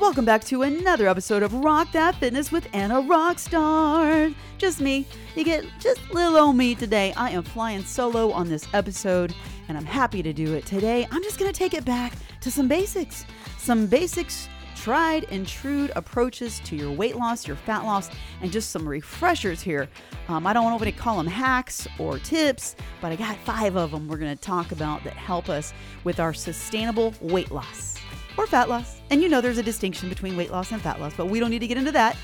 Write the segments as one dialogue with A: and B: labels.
A: Welcome back to another episode of Rock That Fitness with Anna Rockstar. Just me. You get just little old me today. I am flying solo on this episode, and I'm happy to do it today. I'm just going to take it back to some basics. Some basics tried and true approaches to your weight loss, your fat loss, and just some refreshers here. Um, I don't want to call them hacks or tips, but I got five of them we're going to talk about that help us with our sustainable weight loss or fat loss. And you know there's a distinction between weight loss and fat loss, but we don't need to get into that.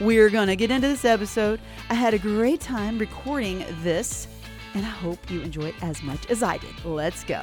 A: We're going to get into this episode. I had a great time recording this, and I hope you enjoy it as much as I did. Let's go.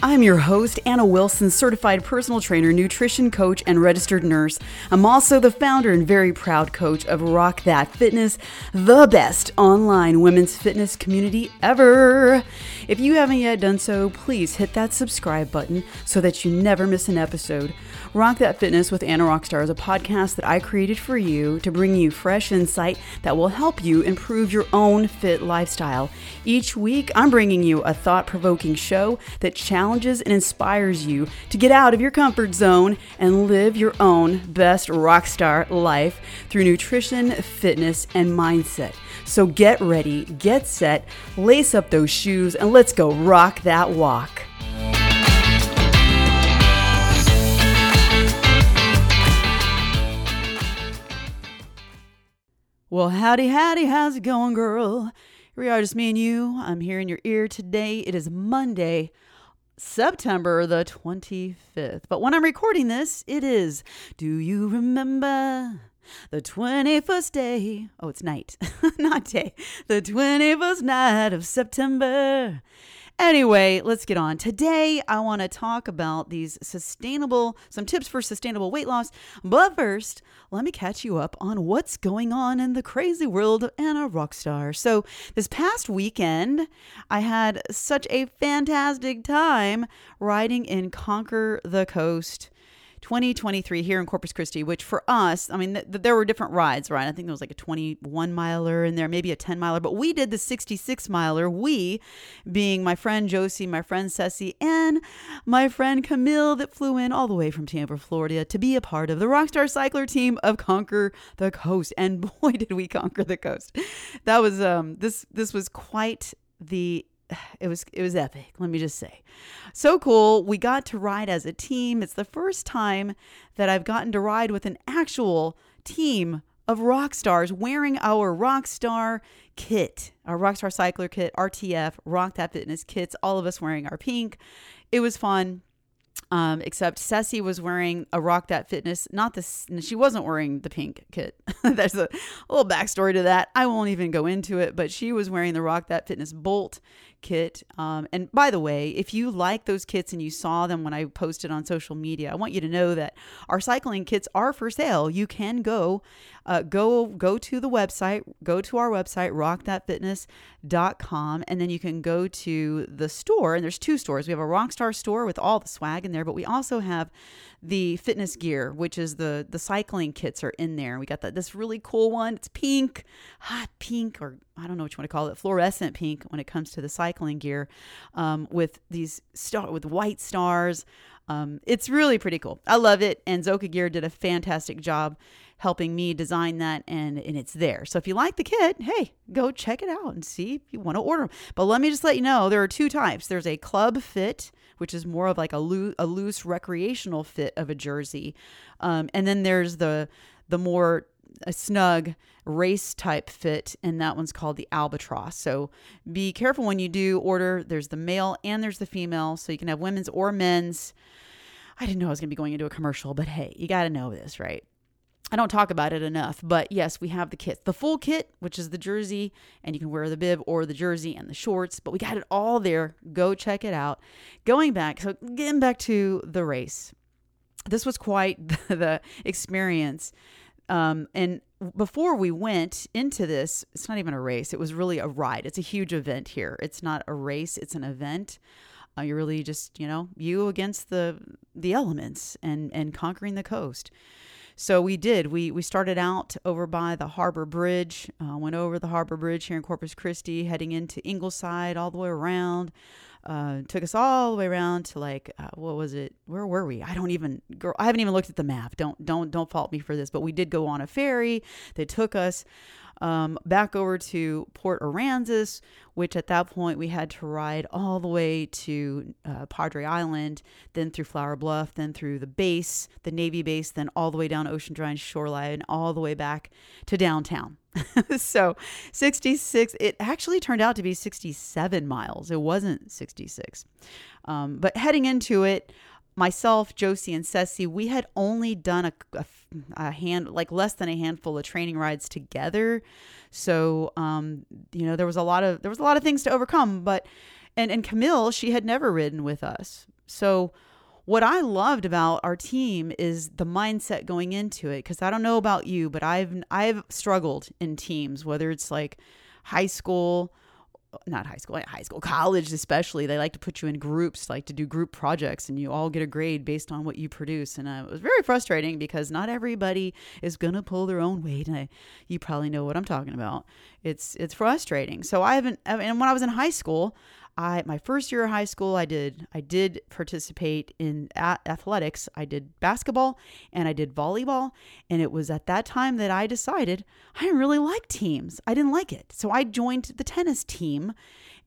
A: I'm your host, Anna Wilson, certified personal trainer, nutrition coach, and registered nurse. I'm also the founder and very proud coach of Rock That Fitness, the best online women's fitness community ever. If you haven't yet done so, please hit that subscribe button so that you never miss an episode. Rock That Fitness with Anna Rockstar is a podcast that I created for you to bring you fresh insight that will help you improve your own fit lifestyle. Each week, I'm bringing you a thought provoking show that challenges and inspires you to get out of your comfort zone and live your own best rockstar life through nutrition, fitness, and mindset. So get ready, get set, lace up those shoes, and let's go rock that walk. Well, howdy, howdy, how's it going, girl? Here we are, just me and you. I'm here in your ear today. It is Monday, September the 25th. But when I'm recording this, it is, do you remember the 21st day? Oh, it's night, not day. The 21st night of September. Anyway, let's get on. Today, I want to talk about these sustainable, some tips for sustainable weight loss. But first, let me catch you up on what's going on in the crazy world of Anna Rockstar. So, this past weekend, I had such a fantastic time riding in Conquer the Coast 2023 here in Corpus Christi, which for us, I mean, th- there were different rides, right? I think there was like a 21 miler in there, maybe a 10 miler, but we did the 66 miler. We, being my friend Josie, my friend Ceci, and my friend Camille, that flew in all the way from Tampa, Florida, to be a part of the Rockstar Cycler team of Conquer the Coast. And boy, did we conquer the coast! That was um this this was quite the it was it was epic let me just say. So cool. We got to ride as a team. It's the first time that i've gotten to ride with an actual team of rock stars wearing our rockstar kit our rockstar cycler kit rtf rock that fitness kits all of us wearing our pink. It was fun um, except Ceci was wearing a Rock That Fitness, not this, she wasn't wearing the pink kit. There's a little backstory to that. I won't even go into it, but she was wearing the Rock That Fitness Bolt kit. Um, and by the way, if you like those kits and you saw them when I posted on social media, I want you to know that our cycling kits are for sale. You can go, uh, go, go to the website, go to our website, rockthatfitness.com, and then you can go to the store. And there's two stores. We have a Rockstar store with all the swag in there, but we also have the fitness gear, which is the the cycling kits are in there. We got that this really cool one. It's pink, hot pink, or I don't know what you want to call it, fluorescent pink when it comes to the cycling gear, um, with these star with white stars. Um, it's really pretty cool. I love it, and Zoca Gear did a fantastic job helping me design that and, and it's there. So if you like the kit, hey, go check it out and see if you want to order them. But let me just let you know there are two types. There's a club fit, which is more of like a, loo- a loose recreational fit of a jersey. Um, and then there's the the more a snug race type fit and that one's called the albatross so be careful when you do order there's the male and there's the female so you can have women's or men's i didn't know i was going to be going into a commercial but hey you got to know this right I don't talk about it enough, but yes, we have the kit. The full kit, which is the jersey, and you can wear the bib or the jersey and the shorts, but we got it all there. Go check it out. Going back, so getting back to the race, this was quite the experience. Um, and before we went into this, it's not even a race, it was really a ride. It's a huge event here. It's not a race, it's an event. Uh, you're really just, you know, you against the the elements and and conquering the coast. So we did. We we started out over by the Harbor Bridge, uh, went over the Harbor Bridge here in Corpus Christi, heading into Ingleside, all the way around, uh, took us all the way around to like uh, what was it? Where were we? I don't even girl. I haven't even looked at the map. Don't don't don't fault me for this. But we did go on a ferry that took us um, back over to Port Aransas, which at that point we had to ride all the way to uh, Padre Island, then through Flour Bluff, then through the base, the Navy base, then all the way down Ocean Drive shoreline, all the way back to downtown. so 66, it actually turned out to be 67 miles. It wasn't 66. Um, but heading into it, myself, Josie, and Ceci, we had only done a, a, a, hand, like less than a handful of training rides together. So, um, you know, there was a lot of there was a lot of things to overcome. But and and Camille, she had never ridden with us. So, what I loved about our team is the mindset going into it. Because I don't know about you, but I've I've struggled in teams, whether it's like high school not high school, high school, college especially, they like to put you in groups, like to do group projects, and you all get a grade based on what you produce. And uh, it was very frustrating because not everybody is gonna pull their own weight. And I, you probably know what I'm talking about. It's it's frustrating. So I haven't. And when I was in high school, I my first year of high school, I did I did participate in athletics. I did basketball and I did volleyball, and it was at that time that I decided I didn't really like teams. I didn't like it, so I joined the tennis team,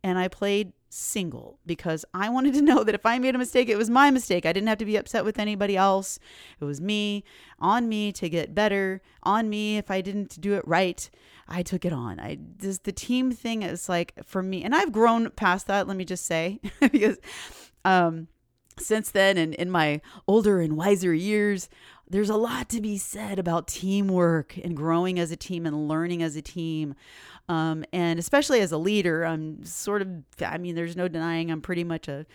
A: and I played single because I wanted to know that if I made a mistake, it was my mistake. I didn't have to be upset with anybody else. It was me, on me to get better, on me if I didn't do it right. I took it on. I just the team thing is like for me, and I've grown past that. Let me just say, because um, since then, and in my older and wiser years, there's a lot to be said about teamwork and growing as a team and learning as a team. Um, and especially as a leader, I'm sort of, I mean, there's no denying I'm pretty much a,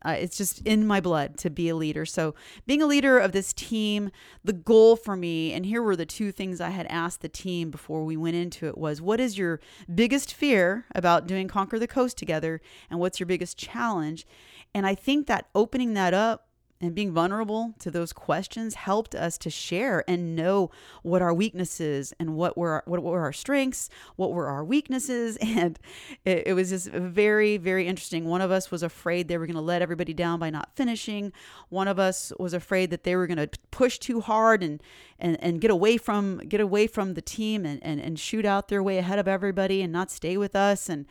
A: uh, it's just in my blood to be a leader. So, being a leader of this team, the goal for me, and here were the two things I had asked the team before we went into it was what is your biggest fear about doing Conquer the Coast together? And what's your biggest challenge? And I think that opening that up and being vulnerable to those questions helped us to share and know what our weaknesses and what were our, what were our strengths, what were our weaknesses, and it, it was just very very interesting. One of us was afraid they were going to let everybody down by not finishing. One of us was afraid that they were going to push too hard and and and get away from get away from the team and and, and shoot out their way ahead of everybody and not stay with us and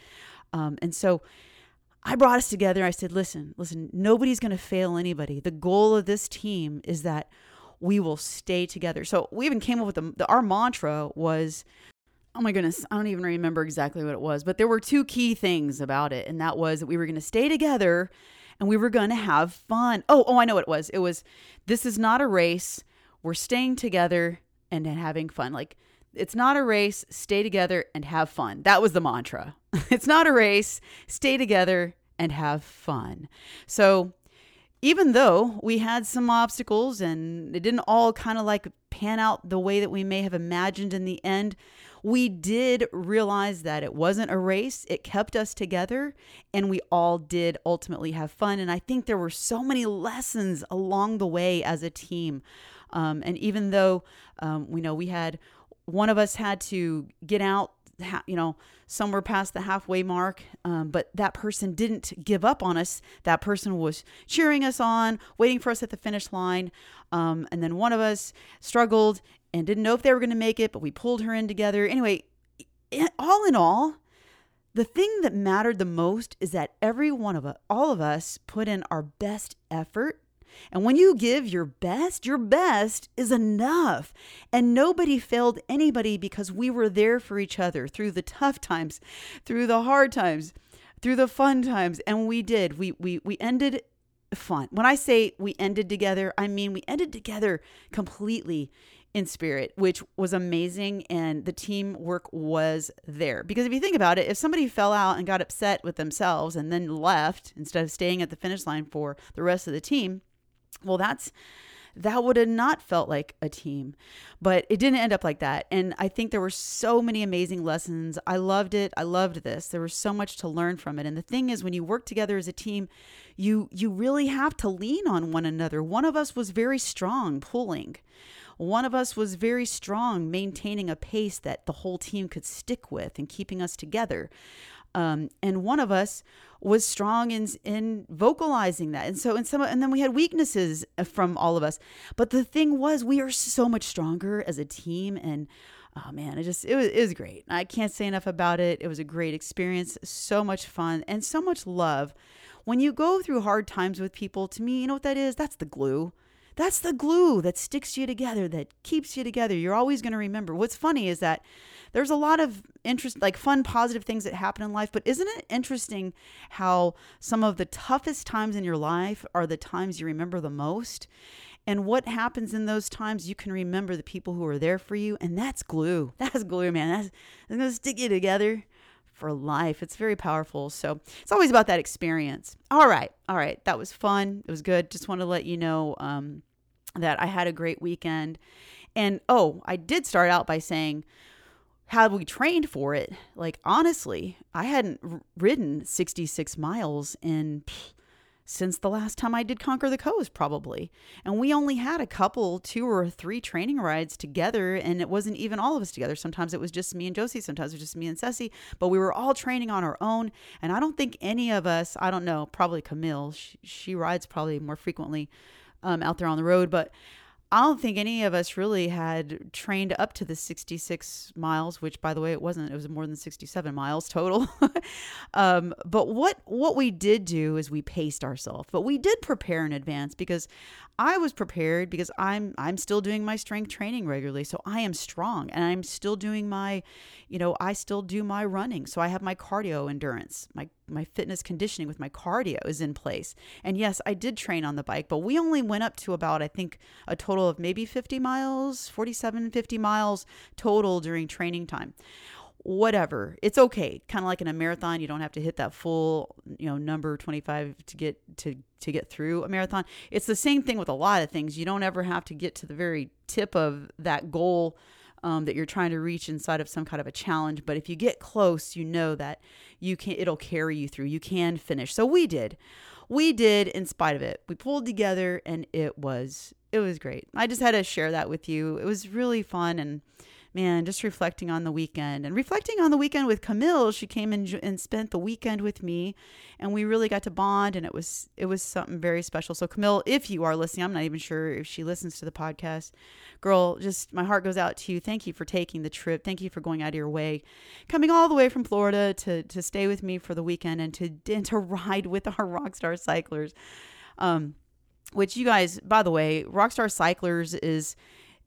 A: um and so I brought us together. I said, listen, listen, nobody's going to fail anybody. The goal of this team is that we will stay together. So we even came up with the, the our mantra was, oh my goodness, I don't even remember exactly what it was, but there were two key things about it. And that was that we were going to stay together and we were going to have fun. Oh, oh, I know what it was. It was, this is not a race. We're staying together and having fun. Like, it's not a race. Stay together and have fun. That was the mantra. it's not a race. Stay together and have fun. So, even though we had some obstacles and it didn't all kind of like pan out the way that we may have imagined in the end, we did realize that it wasn't a race. It kept us together and we all did ultimately have fun. And I think there were so many lessons along the way as a team. Um, and even though um, we know we had one of us had to get out you know somewhere past the halfway mark um, but that person didn't give up on us. That person was cheering us on waiting for us at the finish line um, and then one of us struggled and didn't know if they were going to make it but we pulled her in together. Anyway all in all the thing that mattered the most is that every one of us all of us put in our best effort and when you give your best, your best is enough. And nobody failed anybody because we were there for each other through the tough times, through the hard times, through the fun times. And we did. We we we ended fun. When I say we ended together, I mean we ended together completely in spirit, which was amazing. And the teamwork was there. Because if you think about it, if somebody fell out and got upset with themselves and then left instead of staying at the finish line for the rest of the team, well, that's that would have not felt like a team. But it didn't end up like that. And I think there were so many amazing lessons. I loved it. I loved this. There was so much to learn from it. And the thing is when you work together as a team, you you really have to lean on one another. One of us was very strong pulling. One of us was very strong maintaining a pace that the whole team could stick with and keeping us together. Um, and one of us was strong in in vocalizing that. And so and some and then we had weaknesses uh, from all of us. But the thing was we are so much stronger as a team and oh man, it just it was it was great. I can't say enough about it. It was a great experience, so much fun and so much love. When you go through hard times with people, to me, you know what that is? That's the glue. That's the glue that sticks you together, that keeps you together. You're always going to remember. What's funny is that there's a lot of interest, like fun, positive things that happen in life, but isn't it interesting how some of the toughest times in your life are the times you remember the most? And what happens in those times, you can remember the people who are there for you, and that's glue. That's glue, man. That's, that's to stick you together for life. It's very powerful. So it's always about that experience. All right. All right. That was fun. It was good. Just want to let you know um, that I had a great weekend. And oh, I did start out by saying, how we trained for it. Like, honestly, I hadn't ridden 66 miles in. Since the last time I did Conquer the Coast, probably. And we only had a couple, two or three training rides together, and it wasn't even all of us together. Sometimes it was just me and Josie, sometimes it was just me and Ceci, but we were all training on our own. And I don't think any of us, I don't know, probably Camille, she, she rides probably more frequently um, out there on the road, but I don't think any of us really had trained up to the 66 miles, which by the way, it wasn't, it was more than 67 miles total. um, but what, what we did do is we paced ourselves, but we did prepare in advance because I was prepared because I'm, I'm still doing my strength training regularly. So I am strong and I'm still doing my, you know, I still do my running. So I have my cardio endurance, my my fitness conditioning with my cardio is in place. And yes, I did train on the bike, but we only went up to about I think a total of maybe 50 miles, 47 50 miles total during training time. Whatever. It's okay. Kind of like in a marathon, you don't have to hit that full, you know, number 25 to get to to get through a marathon. It's the same thing with a lot of things. You don't ever have to get to the very tip of that goal um, that you're trying to reach inside of some kind of a challenge. But if you get close, you know that you can it'll carry you through. You can finish. So we did. We did in spite of it. We pulled together and it was it was great. I just had to share that with you. It was really fun and man, just reflecting on the weekend and reflecting on the weekend with Camille. She came and, and spent the weekend with me, and we really got to bond, and it was it was something very special. So Camille, if you are listening, I'm not even sure if she listens to the podcast. Girl, just my heart goes out to you. Thank you for taking the trip. Thank you for going out of your way, coming all the way from Florida to to stay with me for the weekend and to and to ride with our rockstar cyclers. Um, which you guys, by the way, Rockstar Cyclers is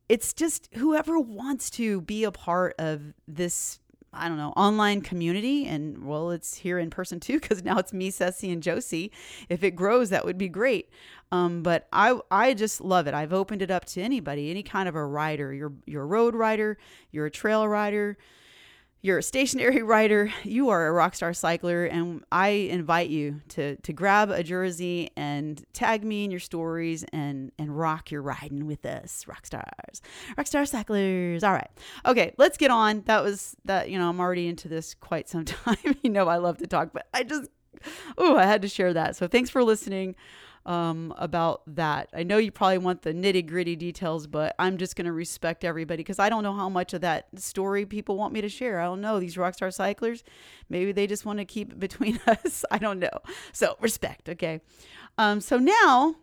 A: it's just whoever wants to be a part of this I don't know, online community. And well, it's here in person too, because now it's me, Ceci, and Josie. If it grows, that would be great. Um, but I I just love it. I've opened it up to anybody, any kind of a rider. You're you're a road rider, you're a trail rider, you're a stationary rider, you are a rock star cycler, and I invite you to to grab a jersey and tag me in your stories and and rock your riding with us, rock stars, rock star cyclers. All right, okay, let's get on. That was that. You know, I'm already into this quite some time. you know, I love to talk, but I just oh, I had to share that. So thanks for listening um, about that. I know you probably want the nitty gritty details, but I'm just going to respect everybody because I don't know how much of that story people want me to share. I don't know. These rockstar cyclers, maybe they just want to keep it between us. I don't know. So respect. Okay. Um, so now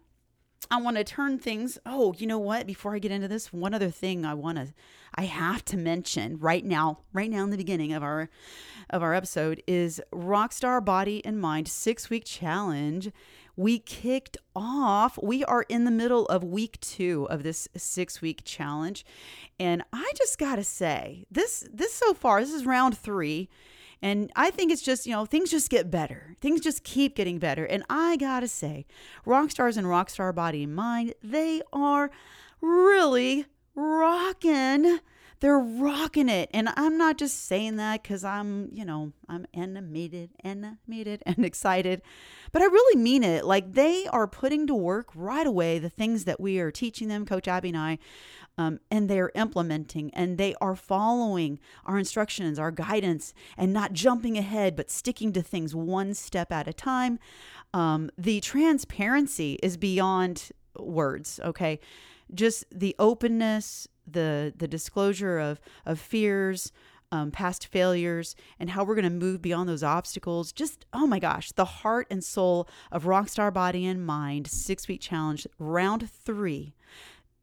A: I want to turn things. Oh, you know what? Before I get into this, one other thing I want to, I have to mention right now, right now in the beginning of our, of our episode is Rockstar Body and Mind six week challenge we kicked off. We are in the middle of week two of this six week challenge. And I just got to say, this, this so far, this is round three. And I think it's just, you know, things just get better. Things just keep getting better. And I got to say, rock stars and rock star body and mind, they are really rocking they're rocking it. And I'm not just saying that because I'm, you know, I'm animated, animated, and excited, but I really mean it. Like they are putting to work right away the things that we are teaching them, Coach Abby and I, um, and they're implementing and they are following our instructions, our guidance, and not jumping ahead, but sticking to things one step at a time. Um, the transparency is beyond words, okay? Just the openness, the the disclosure of of fears, um, past failures, and how we're going to move beyond those obstacles. Just, oh my gosh, the heart and soul of Rockstar Body and Mind six week challenge, round three.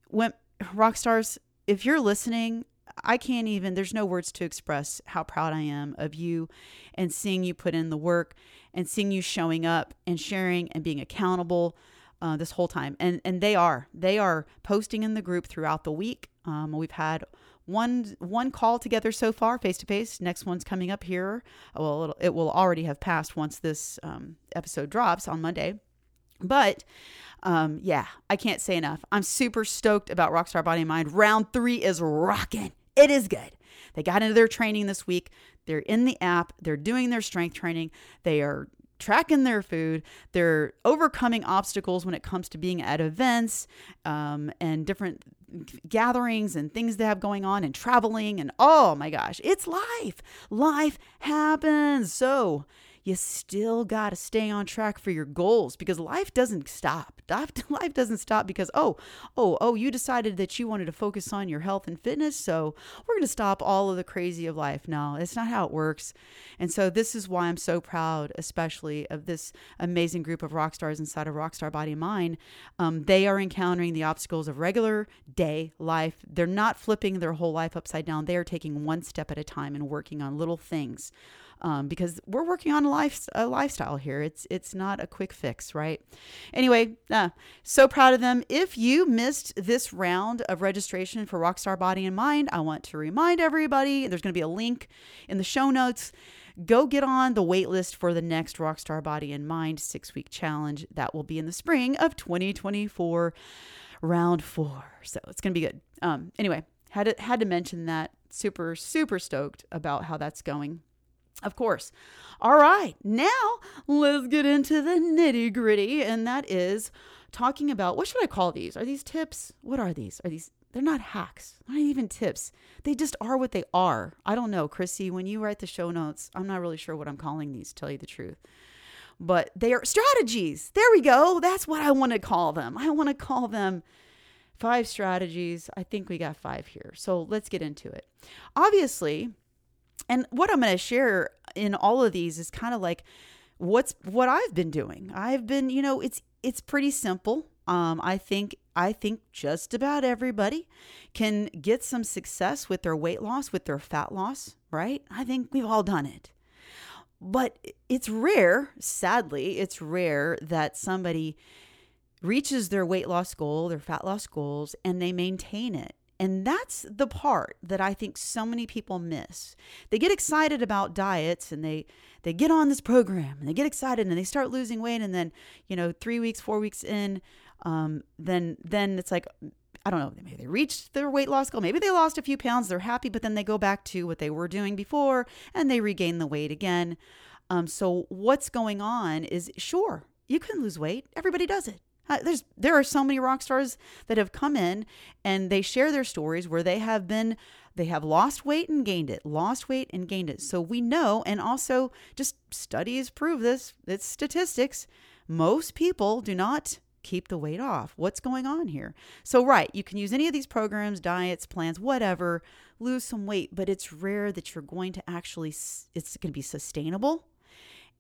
A: When Rockstars, if you're listening, I can't even, there's no words to express how proud I am of you and seeing you put in the work and seeing you showing up and sharing and being accountable uh, this whole time. And, and they are, they are posting in the group throughout the week. Um, we've had one one call together so far face to face next one's coming up here well it will already have passed once this um, episode drops on monday but um, yeah i can't say enough i'm super stoked about rockstar body and mind round three is rocking it is good. They got into their training this week. They're in the app. They're doing their strength training. They are tracking their food. They're overcoming obstacles when it comes to being at events um, and different gatherings and things they have going on and traveling. And oh my gosh, it's life. Life happens. So, you still got to stay on track for your goals because life doesn't stop. Life doesn't stop because, oh, oh, oh, you decided that you wanted to focus on your health and fitness. So we're going to stop all of the crazy of life. No, it's not how it works. And so this is why I'm so proud, especially of this amazing group of rock stars inside of Rockstar Body and Mind. Um, they are encountering the obstacles of regular day life. They're not flipping their whole life upside down. They are taking one step at a time and working on little things um, because we're working on a, life, a lifestyle here. It's it's not a quick fix, right? Anyway, uh, so proud of them. If you missed this round of registration for Rockstar Body and Mind, I want to remind everybody there's going to be a link in the show notes. Go get on the wait list for the next Rockstar Body and Mind six week challenge. That will be in the spring of 2024, round four. So it's going to be good. Um, anyway, had to, had to mention that. Super, super stoked about how that's going. Of course. All right, now let's get into the nitty gritty, and that is talking about what should I call these? Are these tips? What are these? Are these? They're not hacks. Not even tips. They just are what they are. I don't know, Chrissy. When you write the show notes, I'm not really sure what I'm calling these. To tell you the truth, but they are strategies. There we go. That's what I want to call them. I want to call them five strategies. I think we got five here. So let's get into it. Obviously, and what I'm going to share in all of these is kind of like what's what I've been doing. I've been, you know, it's it's pretty simple. Um, I think I think just about everybody can get some success with their weight loss, with their fat loss, right? I think we've all done it. But it's rare, sadly, it's rare that somebody reaches their weight loss goal, their fat loss goals, and they maintain it. And that's the part that I think so many people miss. They get excited about diets and they they get on this program and they get excited and they start losing weight and then, you know, 3 weeks, 4 weeks in, um, then then it's like I don't know, maybe they reached their weight loss goal, maybe they lost a few pounds, they're happy, but then they go back to what they were doing before and they regain the weight again. Um, so what's going on is sure, you can lose weight. Everybody does it. Uh, there's there are so many rock stars that have come in and they share their stories where they have been they have lost weight and gained it, lost weight and gained it. So we know, and also just studies prove this. It's statistics. Most people do not keep the weight off. What's going on here? So, right, you can use any of these programs, diets, plans, whatever, lose some weight, but it's rare that you're going to actually, it's going to be sustainable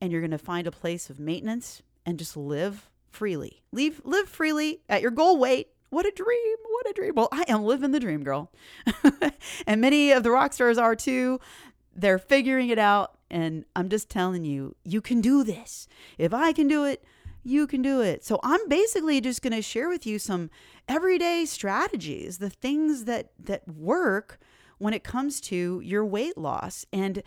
A: and you're going to find a place of maintenance and just live freely. Leave live freely at your goal weight. What a dream. What a dream. Well, I am living the dream, girl. and many of the rock stars are too. They're figuring it out and I'm just telling you, you can do this. If I can do it, you can do it. So I'm basically just going to share with you some everyday strategies, the things that that work when it comes to your weight loss. And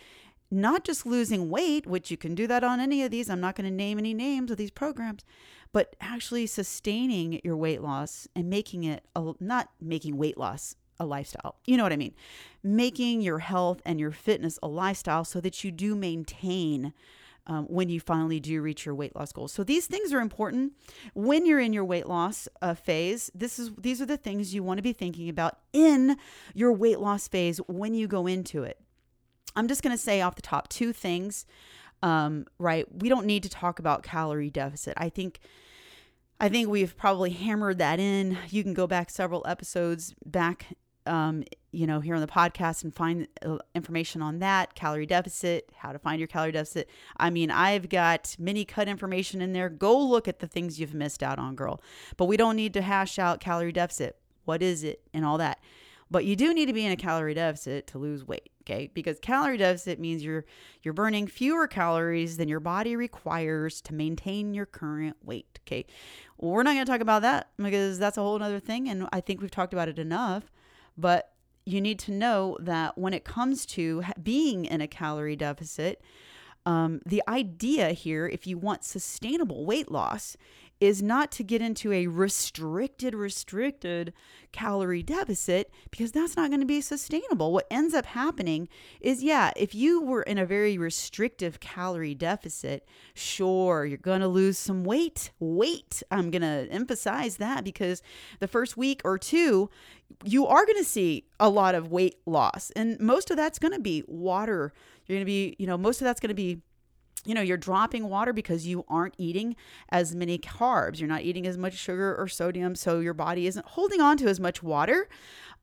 A: not just losing weight, which you can do that on any of these. I'm not going to name any names of these programs, but actually sustaining your weight loss and making it a, not making weight loss a lifestyle. You know what I mean? Making your health and your fitness a lifestyle so that you do maintain um, when you finally do reach your weight loss goals. So these things are important when you're in your weight loss uh, phase. This is these are the things you want to be thinking about in your weight loss phase when you go into it. I'm just going to say off the top two things. Um, right, we don't need to talk about calorie deficit. I think. I think we've probably hammered that in. You can go back several episodes back um, you know, here on the podcast and find uh, information on that calorie deficit, how to find your calorie deficit. I mean, I've got mini cut information in there. Go look at the things you've missed out on, girl. But we don't need to hash out calorie deficit. What is it and all that. But you do need to be in a calorie deficit to lose weight, okay? Because calorie deficit means you're you're burning fewer calories than your body requires to maintain your current weight, okay? Well, we're not going to talk about that because that's a whole other thing and I think we've talked about it enough. But you need to know that when it comes to being in a calorie deficit, um, the idea here, if you want sustainable weight loss, is not to get into a restricted, restricted calorie deficit because that's not going to be sustainable. What ends up happening is, yeah, if you were in a very restrictive calorie deficit, sure, you're going to lose some weight. Weight. I'm going to emphasize that because the first week or two, you are going to see a lot of weight loss. And most of that's going to be water. You're going to be, you know, most of that's going to be you know, you're dropping water because you aren't eating as many carbs. You're not eating as much sugar or sodium. So your body isn't holding on to as much water.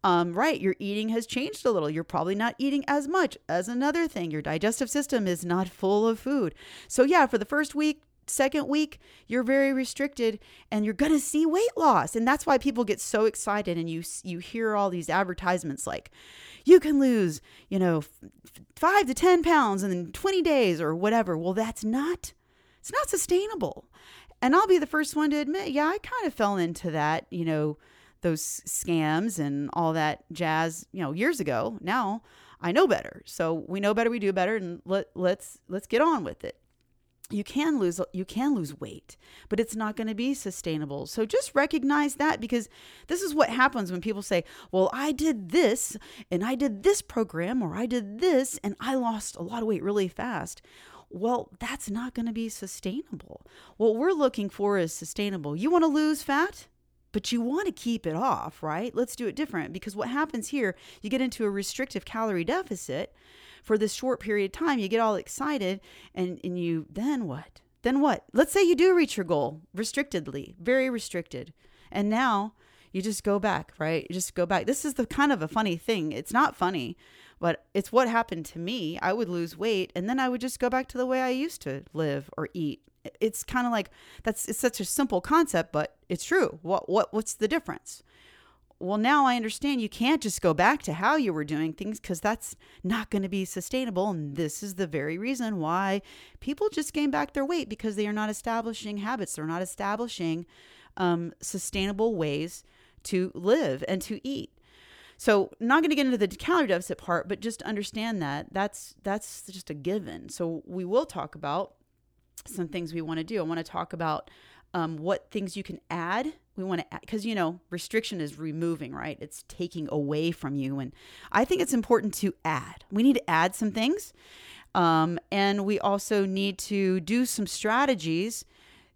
A: Um, right, your eating has changed a little. You're probably not eating as much as another thing. Your digestive system is not full of food. So, yeah, for the first week, second week, you're very restricted and you're going to see weight loss. And that's why people get so excited and you you hear all these advertisements like you can lose, you know, f- 5 to 10 pounds in 20 days or whatever. Well, that's not it's not sustainable. And I'll be the first one to admit, yeah, I kind of fell into that, you know, those scams and all that jazz, you know, years ago. Now I know better. So we know better, we do better and let let's let's get on with it you can lose you can lose weight but it's not going to be sustainable. So just recognize that because this is what happens when people say well i did this and i did this program or i did this and i lost a lot of weight really fast. Well that's not going to be sustainable. What we're looking for is sustainable. You want to lose fat but you want to keep it off, right? Let's do it different because what happens here, you get into a restrictive calorie deficit for this short period of time. You get all excited and, and you, then what? Then what? Let's say you do reach your goal restrictedly, very restricted. And now you just go back, right? You just go back. This is the kind of a funny thing. It's not funny, but it's what happened to me. I would lose weight and then I would just go back to the way I used to live or eat. It's kind of like that's it's such a simple concept, but it's true. What what what's the difference? Well, now I understand you can't just go back to how you were doing things because that's not going to be sustainable. And this is the very reason why people just gain back their weight because they are not establishing habits. They're not establishing um, sustainable ways to live and to eat. So, not going to get into the calorie deficit part, but just understand that that's that's just a given. So, we will talk about some things we want to do. I want to talk about um, what things you can add. We want to, because you know, restriction is removing, right? It's taking away from you. And I think it's important to add. We need to add some things. Um, and we also need to do some strategies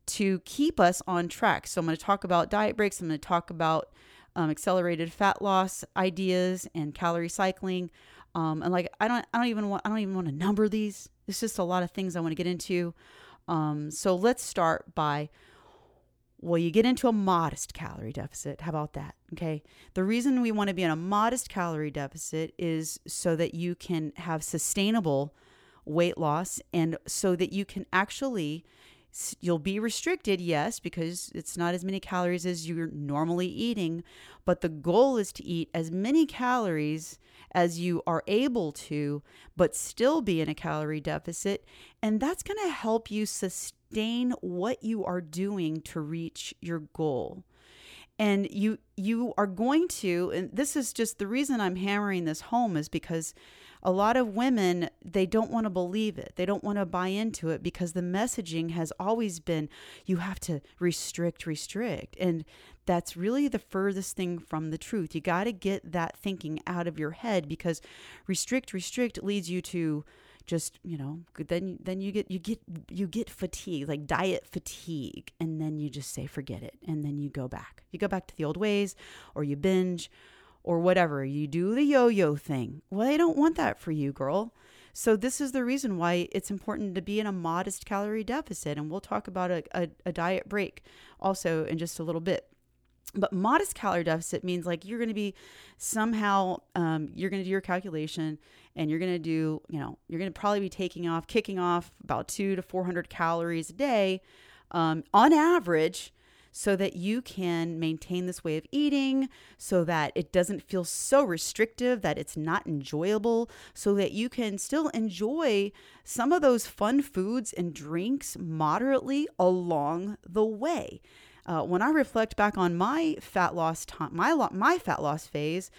A: to keep us on track. So I'm going to talk about diet breaks. I'm going to talk about um, accelerated fat loss ideas and calorie cycling. Um, and like I don't, I don't even want, I don't even want to number these. It's just a lot of things I want to get into. Um, so let's start by well, you get into a modest calorie deficit. How about that? Okay. The reason we want to be in a modest calorie deficit is so that you can have sustainable weight loss and so that you can actually you'll be restricted yes because it's not as many calories as you're normally eating but the goal is to eat as many calories as you are able to but still be in a calorie deficit and that's going to help you sustain sustain what you are doing to reach your goal. And you you are going to and this is just the reason I'm hammering this home is because a lot of women they don't want to believe it. They don't want to buy into it because the messaging has always been you have to restrict restrict. And that's really the furthest thing from the truth. You got to get that thinking out of your head because restrict restrict leads you to just you know then then you get you get you get fatigue like diet fatigue and then you just say forget it and then you go back. You go back to the old ways or you binge or whatever. You do the yo-yo thing. Well i don't want that for you girl. So this is the reason why it's important to be in a modest calorie deficit and we'll talk about a, a, a diet break also in just a little bit. But modest calorie deficit means like you're going to be somehow um, you're going to do your calculation and you're going to do you know you're going to probably be taking off kicking off about two to 400 calories a day um, on average so that you can maintain this way of eating, so that it doesn't feel so restrictive that it's not enjoyable, so that you can still enjoy some of those fun foods and drinks moderately along the way. Uh, when I reflect back on my fat loss time, my my fat loss phase,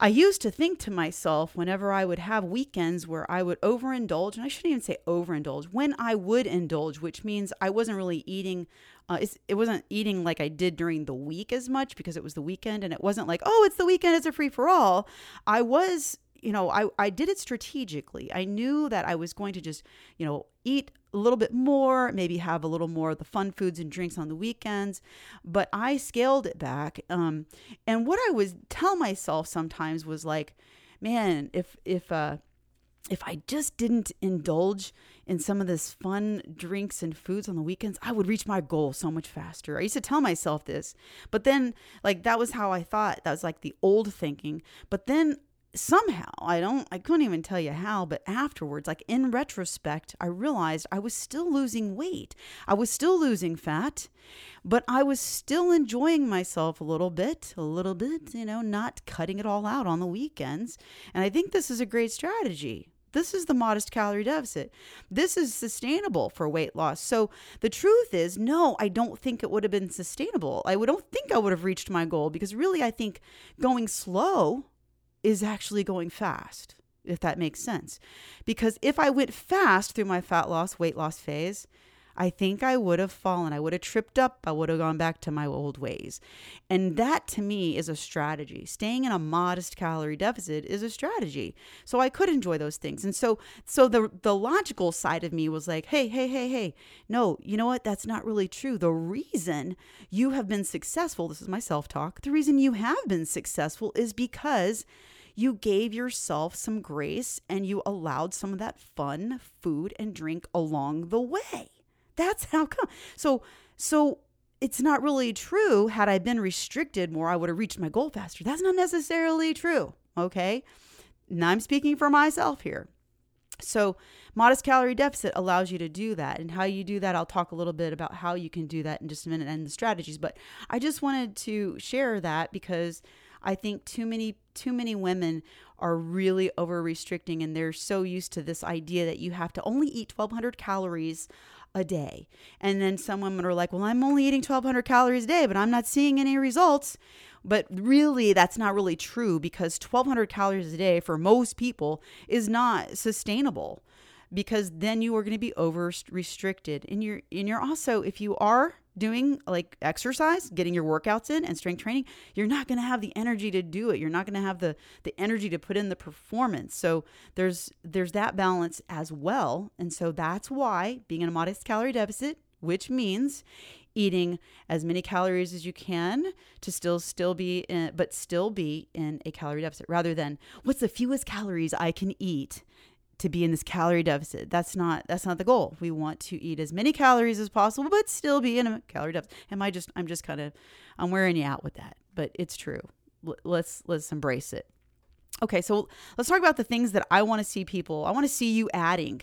A: I used to think to myself whenever I would have weekends where I would overindulge, and I shouldn't even say overindulge, when I would indulge, which means I wasn't really eating uh, it wasn't eating like I did during the week as much because it was the weekend and it wasn't like, oh, it's the weekend, it's a free for all. I was, you know, I, I did it strategically. I knew that I was going to just, you know, eat a little bit more, maybe have a little more of the fun foods and drinks on the weekends, but I scaled it back. Um, and what I would tell myself sometimes was like, man, if, if, uh, if I just didn't indulge in some of this fun drinks and foods on the weekends, I would reach my goal so much faster. I used to tell myself this, but then, like, that was how I thought. That was like the old thinking. But then somehow, I don't, I couldn't even tell you how, but afterwards, like in retrospect, I realized I was still losing weight. I was still losing fat, but I was still enjoying myself a little bit, a little bit, you know, not cutting it all out on the weekends. And I think this is a great strategy. This is the modest calorie deficit. This is sustainable for weight loss. So the truth is, no, I don't think it would have been sustainable. I don't think I would have reached my goal because really, I think going slow is actually going fast, if that makes sense. Because if I went fast through my fat loss, weight loss phase, I think I would have fallen. I would have tripped up. I would have gone back to my old ways. And that to me is a strategy. Staying in a modest calorie deficit is a strategy. So I could enjoy those things. And so so the the logical side of me was like, "Hey, hey, hey, hey. No, you know what? That's not really true. The reason you have been successful, this is my self-talk. The reason you have been successful is because you gave yourself some grace and you allowed some of that fun food and drink along the way. That's how come. So so it's not really true. Had I been restricted more, I would have reached my goal faster. That's not necessarily true. Okay. Now I'm speaking for myself here. So, modest calorie deficit allows you to do that. And how you do that, I'll talk a little bit about how you can do that in just a minute and the strategies. But I just wanted to share that because I think too many too many women are really over restricting and they're so used to this idea that you have to only eat 1200 calories a day. And then some women are like, well, I'm only eating 1,200 calories a day, but I'm not seeing any results. But really, that's not really true because 1,200 calories a day for most people is not sustainable because then you are going to be over restricted. And you're, and you're also, if you are doing like exercise, getting your workouts in and strength training, you're not going to have the energy to do it. You're not going to have the the energy to put in the performance. So there's there's that balance as well. And so that's why being in a modest calorie deficit, which means eating as many calories as you can to still still be in but still be in a calorie deficit rather than what's the fewest calories I can eat to be in this calorie deficit. That's not that's not the goal. We want to eat as many calories as possible, but still be in a calorie deficit. Am I just I'm just kind of I'm wearing you out with that, but it's true. L- let's let's embrace it. Okay, so let's talk about the things that I want to see people. I want to see you adding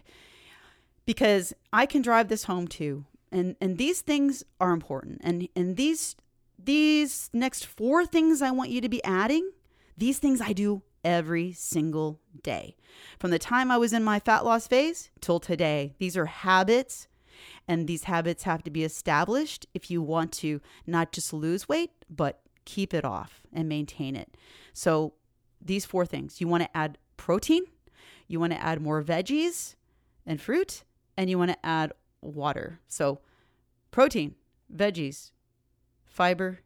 A: because I can drive this home too. And and these things are important. And and these these next four things I want you to be adding, these things I do every single day. From the time I was in my fat loss phase till today, these are habits, and these habits have to be established if you want to not just lose weight, but keep it off and maintain it. So, these four things you want to add protein, you want to add more veggies and fruit, and you want to add water. So, protein, veggies, fiber,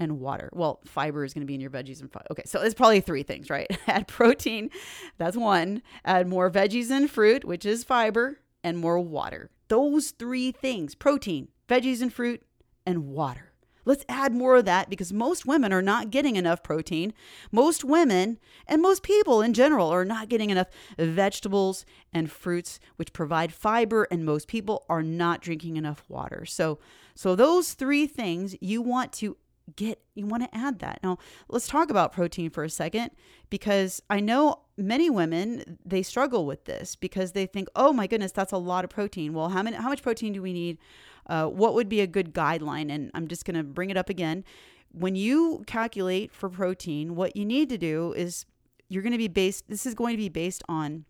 A: and water. Well, fiber is going to be in your veggies and fi- okay, so it's probably three things, right? add protein, that's one. Add more veggies and fruit, which is fiber, and more water. Those three things: protein, veggies and fruit, and water. Let's add more of that because most women are not getting enough protein. Most women and most people in general are not getting enough vegetables and fruits which provide fiber and most people are not drinking enough water. So so those three things you want to get you want to add that. Now, let's talk about protein for a second because I know many women they struggle with this because they think, "Oh my goodness, that's a lot of protein." Well, how many how much protein do we need? Uh, what would be a good guideline? And I'm just going to bring it up again. When you calculate for protein, what you need to do is you're going to be based this is going to be based on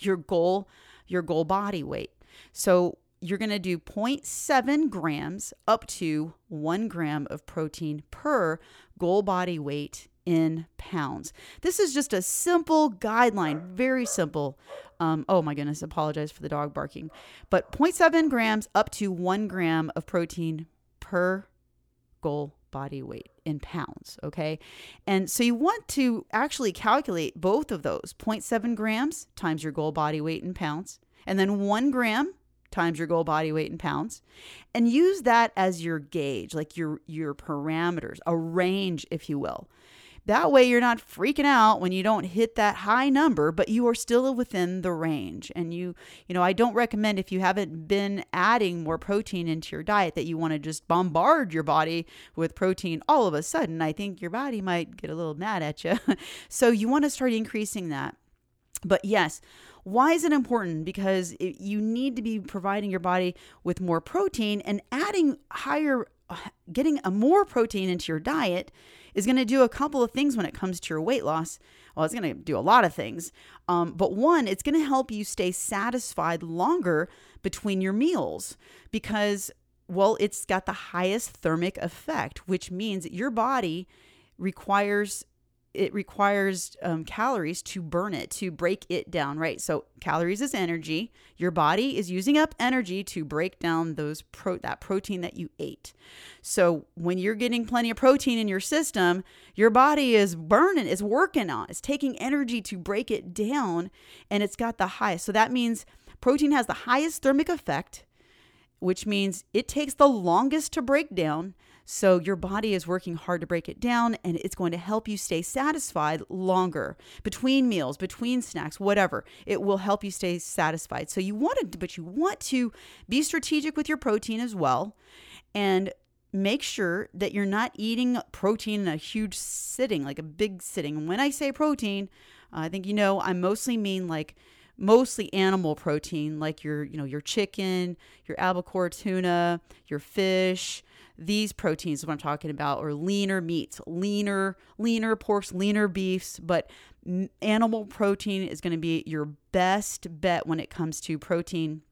A: your goal your goal body weight. So you're going to do 0.7 grams up to 1 gram of protein per goal body weight in pounds. This is just a simple guideline, very simple. Um, oh my goodness, apologize for the dog barking. But 0.7 grams up to 1 gram of protein per goal body weight in pounds. Okay. And so you want to actually calculate both of those 0.7 grams times your goal body weight in pounds, and then 1 gram times your goal body weight in pounds and use that as your gauge like your your parameters a range if you will. That way you're not freaking out when you don't hit that high number but you are still within the range. And you you know i don't recommend if you haven't been adding more protein into your diet that you want to just bombard your body with protein all of a sudden. I think your body might get a little mad at you. So you want to start increasing that but yes why is it important? Because it, you need to be providing your body with more protein and adding higher, getting a more protein into your diet is going to do a couple of things when it comes to your weight loss. Well, it's going to do a lot of things. Um, but one, it's going to help you stay satisfied longer between your meals because, well, it's got the highest thermic effect, which means your body requires it requires um, calories to burn it to break it down right? So calories is energy. Your body is using up energy to break down those pro that protein that you ate. So when you're getting plenty of protein in your system your body is burning is working on it's taking energy to break it down and it's got the highest. So that means protein has the highest thermic effect which means it takes the longest to break down so your body is working hard to break it down and it's going to help you stay satisfied longer between meals, between snacks, whatever. It will help you stay satisfied. So you want to but you want to be strategic with your protein as well and make sure that you're not eating protein in a huge sitting, like a big sitting. When I say protein, I think you know I mostly mean like mostly animal protein like your you know your chicken your albacore tuna your fish these proteins is what I'm talking about or leaner meats, leaner leaner porks, leaner beefs, but animal protein is going to be your best bet when it comes to protein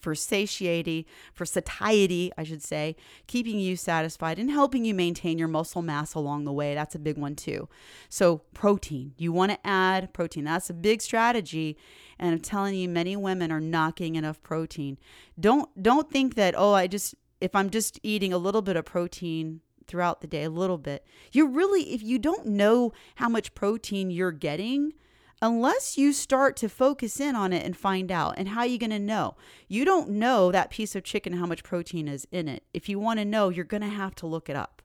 A: for satiety, for satiety, I should say, keeping you satisfied and helping you maintain your muscle mass along the way. That's a big one too. So, protein, you want to add protein. That's a big strategy. And I'm telling you, many women are not getting enough protein. Don't don't think that, oh, I just if I'm just eating a little bit of protein throughout the day, a little bit, you really, if you don't know how much protein you're getting, unless you start to focus in on it and find out. And how are you going to know? You don't know that piece of chicken, how much protein is in it. If you want to know, you're going to have to look it up.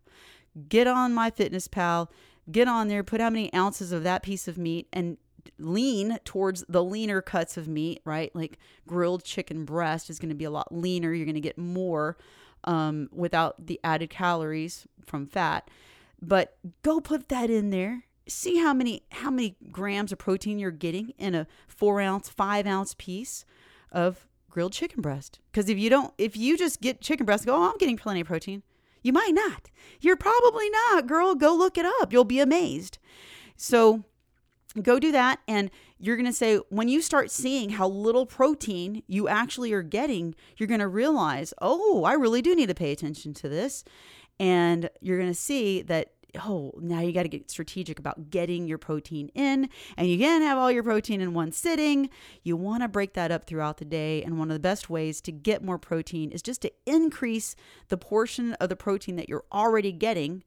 A: Get on MyFitnessPal, get on there, put how many ounces of that piece of meat, and lean towards the leaner cuts of meat, right? Like grilled chicken breast is going to be a lot leaner. You're going to get more um, without the added calories from fat. But go put that in there. See how many how many grams of protein you're getting in a four ounce, five ounce piece of grilled chicken breast. Because if you don't, if you just get chicken breast, go, oh, I'm getting plenty of protein. You might not. You're probably not, girl. Go look it up. You'll be amazed. So go do that and you're going to say when you start seeing how little protein you actually are getting you're going to realize oh i really do need to pay attention to this. And you're going to see that oh now you got to get strategic about getting your protein in and you can't have all your protein in one sitting. You want to break that up throughout the day and one of the best ways to get more protein is just to increase the portion of the protein that you're already getting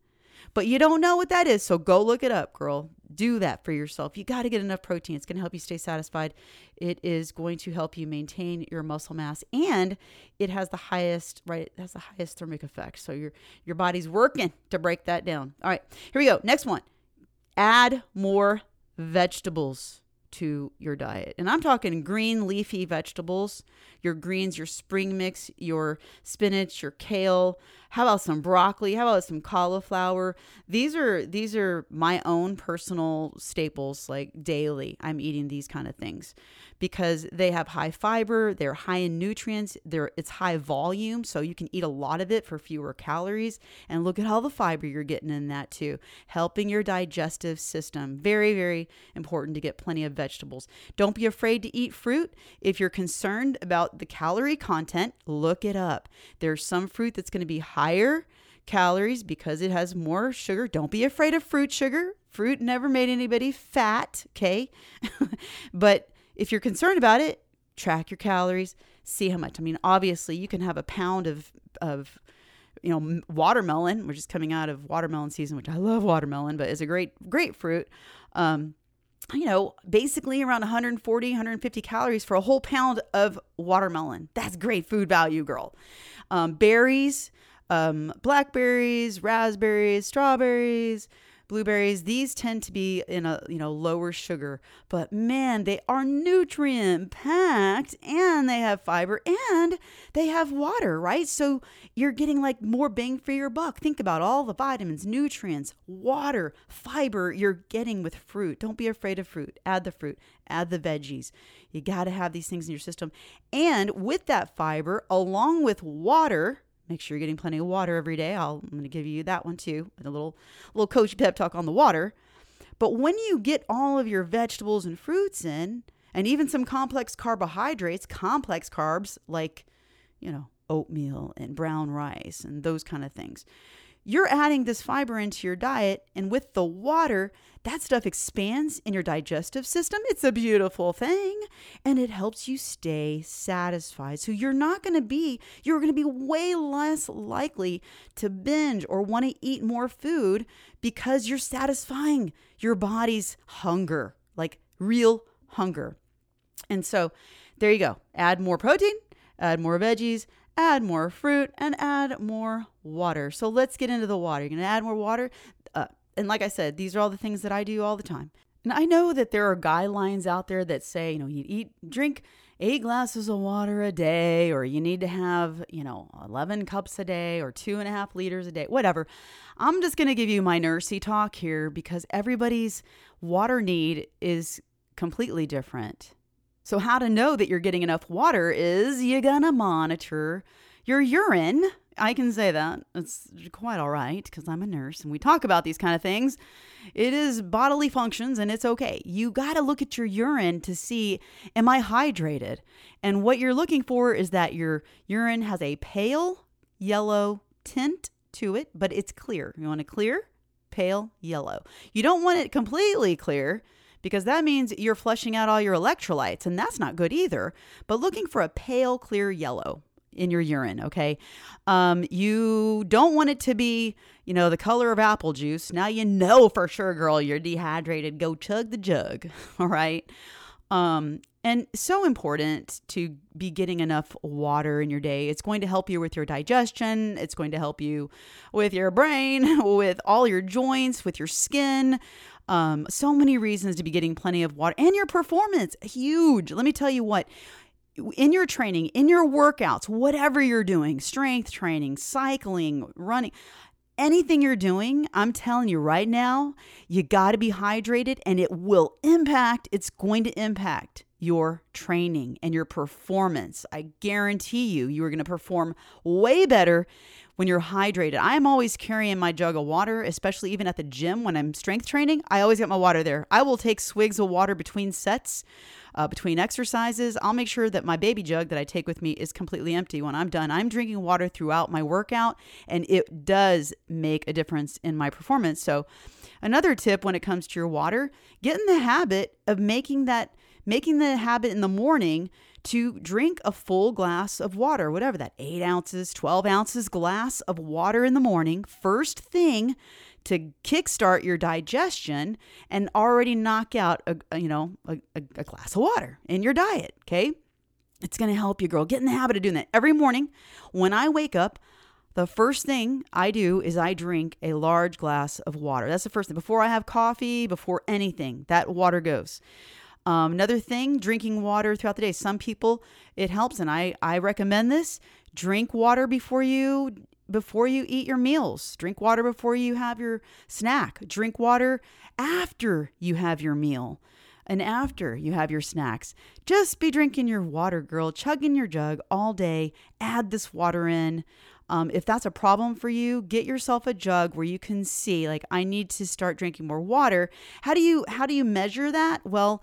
A: but you don't know what that is. So go look it up, girl. Do that for yourself. You got to get enough protein. It's going to help you stay satisfied. It is going to help you maintain your muscle mass and it has the highest, right? It has the highest thermic effect. So your your body's working to break that down. All right. Here we go. Next one. Add more vegetables to your diet. And I'm talking green leafy vegetables, your greens, your spring mix, your spinach, your kale. How about some broccoli? How about some cauliflower? These are these are my own personal staples like daily. I'm eating these kind of things because they have high fiber, they're high in nutrients, they're it's high volume, so you can eat a lot of it for fewer calories. And look at all the fiber you're getting in that too, helping your digestive system. Very, very important to get plenty of vegetables. Don't be afraid to eat fruit. If you're concerned about the calorie content, look it up. There's some fruit that's going to be higher calories because it has more sugar. Don't be afraid of fruit sugar. Fruit never made anybody fat, okay? but if you're concerned about it, track your calories, see how much. I mean, obviously, you can have a pound of of you know watermelon, which is coming out of watermelon season, which I love watermelon, but is a great great fruit. Um, you know, basically around 140, 150 calories for a whole pound of watermelon. That's great food value, girl. Um, berries, um, blackberries, raspberries, strawberries, blueberries these tend to be in a you know lower sugar. But man they are nutrient packed and they have fiber and they have water right? So you're getting like more bang for your buck. Think about all the vitamins nutrients water fiber you're getting with fruit. Don't be afraid of fruit. Add the fruit. Add the veggies. You got to have these things in your system. And with that fiber along with water Make sure you're getting plenty of water every day. I'll, I'm going to give you that one too, a little little coach pep talk on the water. But when you get all of your vegetables and fruits in, and even some complex carbohydrates, complex carbs like, you know, oatmeal and brown rice and those kind of things, you're adding this fiber into your diet, and with the water, that stuff expands in your digestive system. It's a beautiful thing, and it helps you stay satisfied. So you're not going to be, you're going to be way less likely to binge or want to eat more food because you're satisfying your body's hunger, like real hunger. And so there you go. Add more protein, add more veggies, add more fruit, and add more water. So let's get into the water. You're going to add more water. Uh, and like I said, these are all the things that I do all the time. And I know that there are guidelines out there that say, you know, you eat, drink eight glasses of water a day, or you need to have, you know, 11 cups a day, or two and a half liters a day, whatever. I'm just going to give you my nursey talk here because everybody's water need is completely different. So, how to know that you're getting enough water is you're gonna monitor your urine. I can say that. It's quite all right because I'm a nurse and we talk about these kind of things. It is bodily functions and it's okay. You got to look at your urine to see am I hydrated? And what you're looking for is that your urine has a pale yellow tint to it, but it's clear. You want it clear, pale yellow. You don't want it completely clear because that means you're flushing out all your electrolytes, and that's not good either. But looking for a pale, clear yellow in your urine, okay? Um, you don't want it to be, you know, the color of apple juice. Now you know for sure, girl, you're dehydrated. Go chug the jug, all right? Um, and so important to be getting enough water in your day. It's going to help you with your digestion. It's going to help you with your brain, with all your joints, with your skin. Um, so many reasons to be getting plenty of water and your performance. Huge. Let me tell you what in your training, in your workouts, whatever you're doing, strength training, cycling, running, anything you're doing, I'm telling you right now, you got to be hydrated and it will impact, it's going to impact your training and your performance. I guarantee you, you are going to perform way better when you're hydrated. I'm always carrying my jug of water, especially even at the gym when I'm strength training. I always get my water there. I will take swigs of water between sets, uh, between exercises. I'll make sure that my baby jug that I take with me is completely empty when I'm done. I'm drinking water throughout my workout, and it does make a difference in my performance. So, another tip when it comes to your water, get in the habit of making that making the habit in the morning to drink a full glass of water, whatever that, eight ounces, 12 ounces glass of water in the morning, first thing to kickstart your digestion and already knock out a, a you know a, a glass of water in your diet okay it's going to help you girl get in the habit of doing that every morning when i wake up the first thing I do is I drink a large glass of water. That's the first thing. Before I have coffee, before anything, that water goes. Um, another thing, drinking water throughout the day. Some people it helps, and I I recommend this. Drink water before you before you eat your meals. Drink water before you have your snack. Drink water after you have your meal and after you have your snacks. Just be drinking your water, girl, chugging your jug all day. Add this water in. Um, if that's a problem for you, get yourself a jug where you can see, like, I need to start drinking more water. How do you how do you measure that? Well,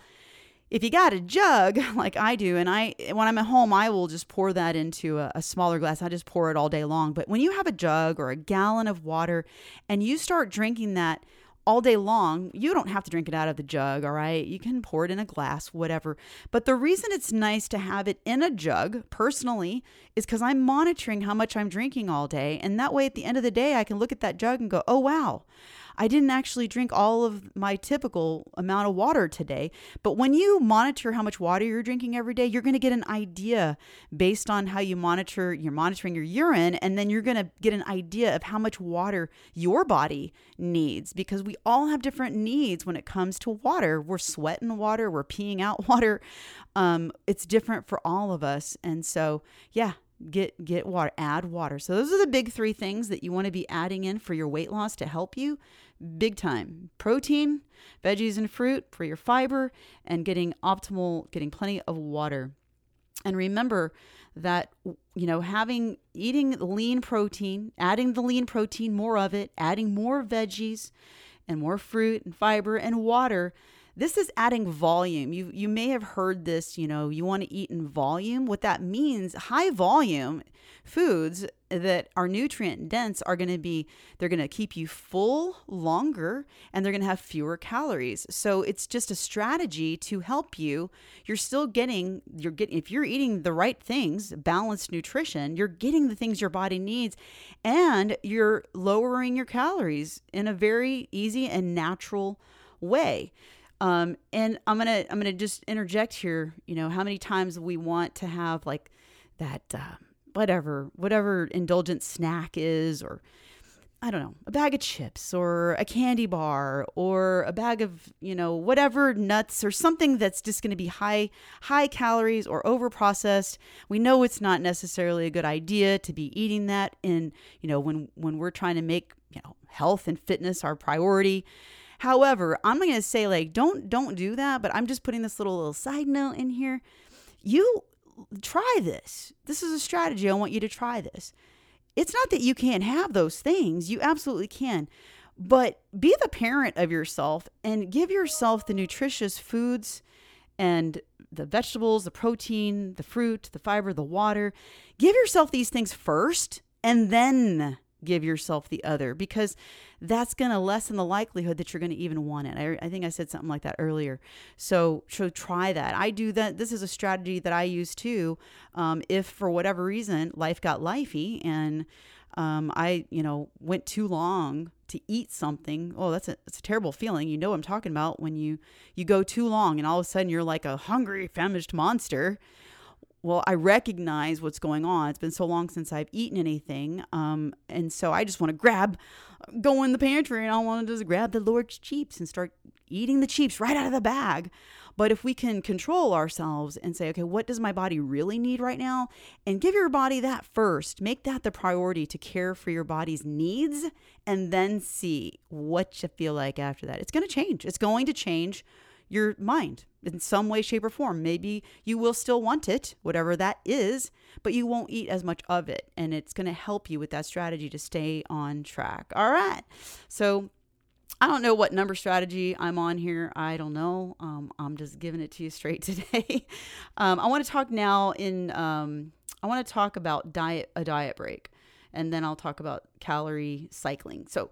A: if you got a jug like I do, and I when I'm at home, I will just pour that into a, a, smaller glass. I just pour it all day long. But when you have a jug or a gallon of water, and you start drinking that all day long, you don't have to drink it out of the jug, all right? You can pour it in a glass, whatever. But the reason it's nice to have it in a jug, personally, is because I'm monitoring how much I'm drinking all day. And that way, at the end of the day, I can look at that jug and go, oh, wow, I didn't actually drink all of my typical amount of water today. But when you monitor how much water you're drinking every day, you're going to get an idea based on how you monitor, you're monitoring your urine, and then you're going to get an idea of how much water your body needs because we all have different needs when it comes to water. We're sweating water, we're peeing out water. Um, it's different for all of us. And so, yeah, get get water add water so those are the big three things that you want to be adding in for your weight loss to help you big time protein veggies and fruit for your fiber and getting optimal getting plenty of water and remember that you know having eating lean protein adding the lean protein more of it adding more veggies and more fruit and fiber and water this is adding volume. You you may have heard this, you know, you want to eat in volume. What that means, high volume foods that are nutrient dense are going to be they're going to keep you full longer and they're going to have fewer calories. So it's just a strategy to help you. You're still getting you're getting if you're eating the right things, balanced nutrition, you're getting the things your body needs and you're lowering your calories in a very easy and natural way. Um, and I'm gonna I'm gonna just interject here. You know how many times we want to have like that uh, whatever whatever indulgent snack is, or I don't know, a bag of chips or a candy bar or a bag of, you know, whatever nuts or something that's just going to be high high calories or over processed. We know it's not necessarily a good idea to be eating that in, you know, when when we're trying to make, you know, health and fitness our priority. However, I'm going to say like don't don't do that, but I'm just putting this little little side note in here. You try this. This is a strategy. I want you to try this. It's not that you can't have those things. You absolutely can. But be the parent of yourself and give yourself the nutritious foods and the vegetables, the protein, the fruit, the fiber, the water. Give yourself these things first and then give yourself the other because that's going to lessen the likelihood that you're going to even want it. I, I, think I said something like that earlier. So, so try that. I do that. This is a strategy that I use too. Um, if for whatever reason life got lifey and um, I, you know, went too long to eat something. Oh, that's a, that's a terrible feeling. You know what I'm talking about when you you go too long and all of a sudden you're like a hungry, famished monster well, I recognize what's going on. It's been so long since I've eaten anything. Um, and so I just want to grab, go in the pantry and I want to just grab the Lord's cheeps and start eating the cheeps right out of the bag. But if we can control ourselves and say, okay, what does my body really need right now? And give your body that first, make that the priority to care for your body's needs, and then see what you feel like after that. It's going to change. It's going to change your mind in some way, shape, or form. Maybe you will still want it, whatever that is, but you won't eat as much of it. And it's going to help you with that strategy to stay on track. All right. So, I don't know what number strategy I'm on here. I don't know. Um, I'm just giving it to you straight today. um, I want to talk now in. Um, I want to talk about diet a diet break, and then I'll talk about calorie cycling. So,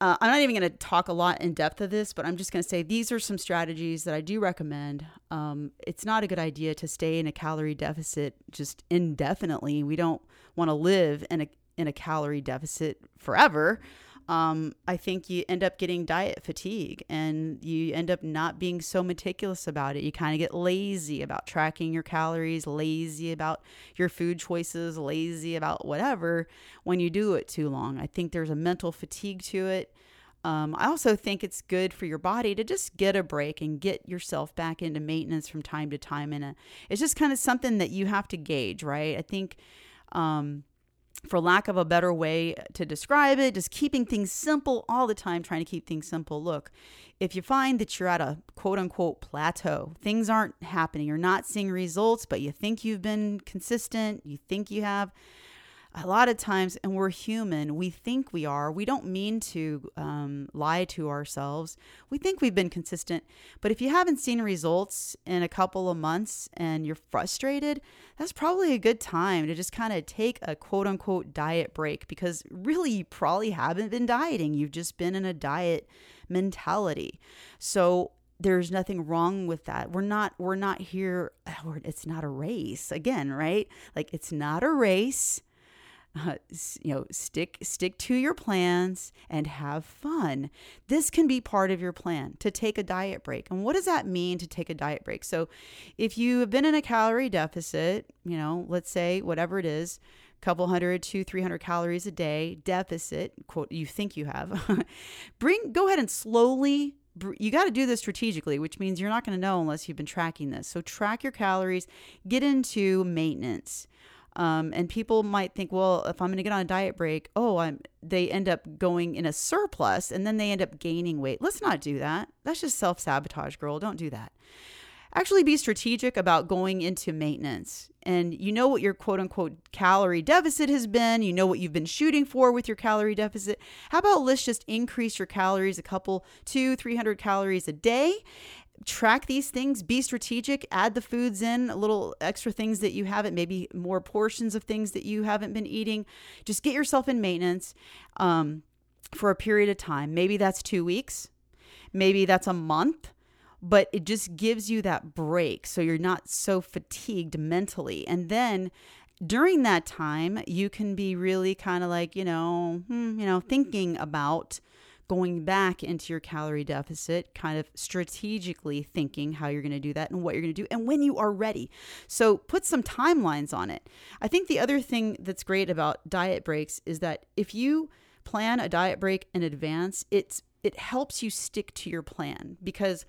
A: uh, I'm not even going to talk a lot in depth of this, but I'm just going to say these are some strategies that I do recommend. Um, it's not a good idea to stay in a calorie deficit just indefinitely. We don't want to live in a in a calorie deficit forever um, I think you end up getting diet fatigue and you end up not being so meticulous about it. You kind of get lazy about tracking your calories, lazy about your food choices, lazy about whatever when you do it too long. I think there's a mental fatigue to it. Um, I also think it's good for your body to just get a break and get yourself back into maintenance from time to time. And a, it's just kind of something that you have to gauge, right? I think, um, for lack of a better way to describe it, just keeping things simple all the time, trying to keep things simple. Look, if you find that you're at a quote unquote plateau, things aren't happening, you're not seeing results, but you think you've been consistent, you think you have, a lot of times, and we're human, we think we are. We don't mean to um, lie to ourselves. We think we've been consistent. But if you haven't seen results in a couple of months and you're frustrated, that's probably a good time to just kind of take a quote unquote diet break because really you probably haven't been dieting. You've just been in a diet mentality. So there's nothing wrong with that. We're not we're not here it's not a race again, right? Like it's not a race uh, you know stick stick to your plans and have fun this can be part of your plan to take a diet break and what does that mean to take a diet break so if you have been in a calorie deficit you know let's say whatever it is couple hundred to 300 calories a day deficit quote you think you have bring go ahead and slowly you got to do this strategically, which means you're not going to know unless you've been tracking this. So track your calories, get into maintenance. Um, and people might think, well, if I'm going to get on a diet break, oh, I'm. They end up going in a surplus, and then they end up gaining weight. Let's not do that. That's just self sabotage, girl. Don't do that. Actually, be strategic about going into maintenance. And you know what your quote unquote calorie deficit has been. You know what you've been shooting for with your calorie deficit. How about let's just increase your calories a couple, two, 300 calories a day track these things, be strategic, add the foods in, a little extra things that you haven't, maybe more portions of things that you haven't been eating. Just get yourself in maintenance um, for a period of time. Maybe that's two weeks, maybe that's a month, but it just gives you that break so you're not so fatigued mentally. And then during that time, you can be really kind of like, you know, hmm, you know, thinking about going back into your calorie deficit, kind of strategically thinking how you're going to do that and what you're going to do and when you are ready. So put some timelines on it. I think the other thing that's great about diet breaks is that if you plan a diet break in advance, it's it helps you stick to your plan because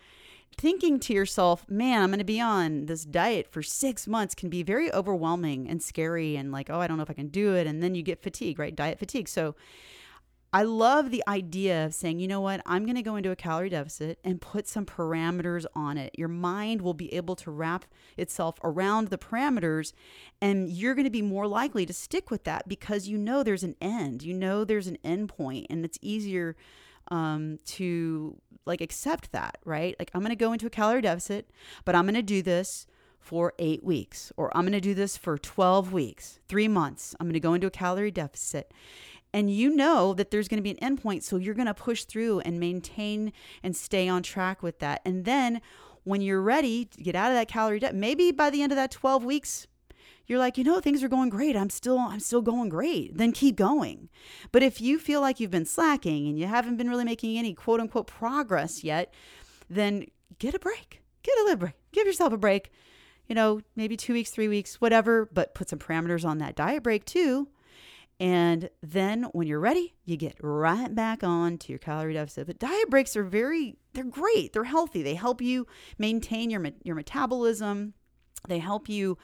A: thinking to yourself, man, I'm going to be on this diet for six months can be very overwhelming and scary and like, oh, I don't know if I can do it. And then you get fatigue, right? Diet fatigue. So I love the idea of saying, you know what, I'm going to go into a calorie deficit and put some parameters on it. Your mind will be able to wrap itself around the parameters, and you're going to be more likely to stick with that because you know there's an end. You know there's an end point, and it's easier um, to like accept that, right? Like, I'm going to go into a calorie deficit, but I'm going to do this for eight weeks, or I'm going to do this for 12 weeks, three months. I'm going to go into a calorie deficit and you know that there's going to be an endpoint so you're going to push through and maintain and stay on track with that. And then when you're ready to get out of that calorie debt maybe by the end of that 12 weeks you're like you know things are going great. I'm still i'm still going great. Then keep going. But if you feel like you've been slacking and you haven't been really making any quote unquote progress yet then get a break. Get a little break. Give yourself a break. You know maybe two weeks three weeks whatever but put some parameters on that diet break too and then when you're ready, you get right back on to your calorie deficit. But diet breaks are very, they're great. They're healthy. They help you maintain your, your metabolism. They help you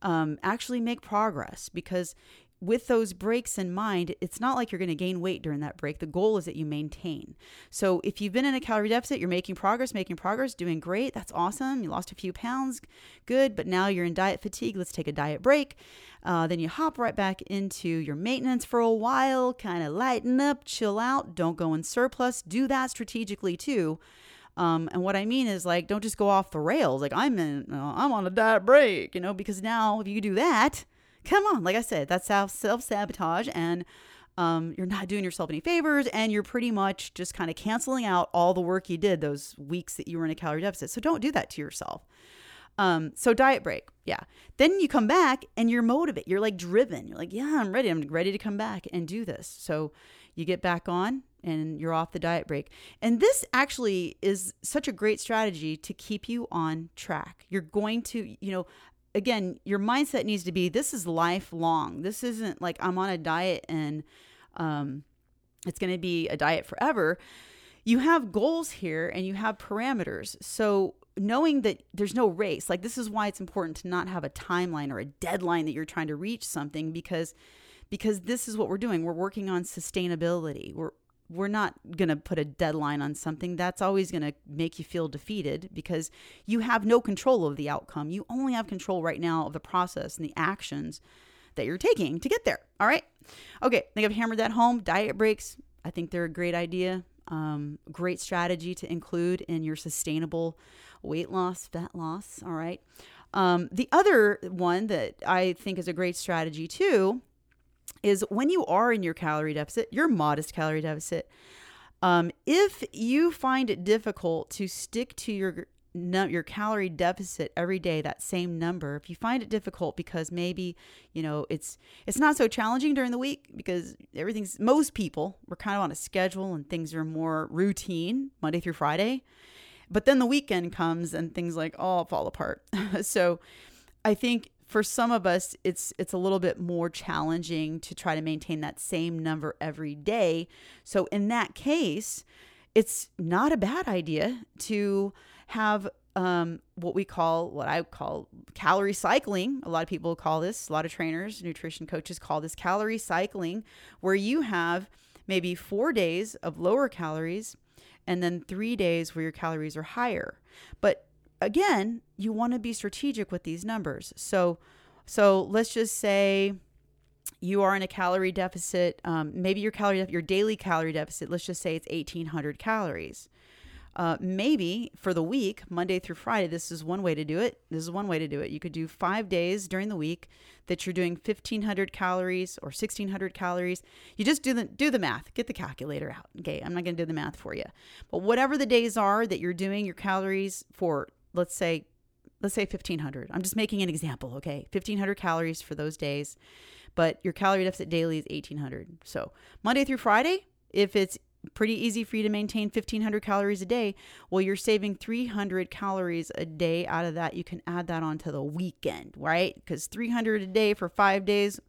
A: um, actually make progress because with those breaks in mind, it's not like you're going to gain weight during that break. The goal is that you maintain. So if you've been in a calorie deficit, you're making progress, making progress, doing great. That's awesome. You lost a few pounds, good. But now you're in diet fatigue. Let's take a diet break. Uh, then you hop right back into your maintenance for a while, kind of lighten up, chill out. Don't go in surplus. Do that strategically too. Um, and what I mean is like, don't just go off the rails. Like I'm in, uh, I'm on a diet break, you know, because now if you do that, come on, like I said, that's self sabotage, and um, you're not doing yourself any favors, and you're pretty much just kind of canceling out all the work you did those weeks that you were in a calorie deficit. So don't do that to yourself. Um, so diet break, yeah. Then you come back and you're motivated. You're like driven. You're like, yeah, I'm ready. I'm ready to come back and do this. So you get back on and you're off the diet break. And this actually is such a great strategy to keep you on track. You're going to, you know, again, your mindset needs to be this is lifelong. This isn't like I'm on a diet and um it's going to be a diet forever. You have goals here and you have parameters. So knowing that there's no race, like this is why it's important to not have a timeline or a deadline that you're trying to reach something because because this is what we're doing. We're working on sustainability. We're we're not going to put a deadline on something that's always going to make you feel defeated because you have no control of the outcome. You only have control right now of the process and the actions that you're taking to get there. All right. Okay. I think I've hammered that home. Diet breaks. I think they're a great idea. Um, great strategy to include in your sustainable weight loss, fat loss. All right. Um, the other one that I think is a great strategy too is when you are in your calorie deficit, your modest calorie deficit, um, if you find it difficult to stick to your your calorie deficit every day that same number if you find it difficult because maybe you know it's it's not so challenging during the week because everything's most people we're kind of on a schedule and things are more routine monday through friday but then the weekend comes and things like all fall apart. So i think for some of us it's it's a little bit more challenging to try to maintain that same number every day so in that case it's not a bad idea to have um, what we call what I call calorie cycling. A lot of people call this, a lot of trainers, nutrition coaches call this calorie cycling, where you have maybe four days of lower calories and then three days where your calories are higher. But again, you want to be strategic with these numbers. So, so let's just say you are in a calorie deficit. Um, maybe your calorie, your daily calorie deficit. Let's just say it's 1,800 calories. Uh, maybe for the week, Monday through Friday, this is one way to do it. This is one way to do it. You could do five days during the week that you're doing 1,500 calories or 1,600 calories. You just do the do the math. Get the calculator out. Okay, I'm not going to do the math for you, but whatever the days are that you're doing your calories for, let's say, let's say 1,500. I'm just making an example. Okay, 1,500 calories for those days, but your calorie deficit daily is 1,800. So Monday through Friday, if it's pretty easy for you to maintain 1500 calories a day. Well, you're saving 300 calories a day out of that. You can add that onto the weekend, right? Because 300 a day for five days,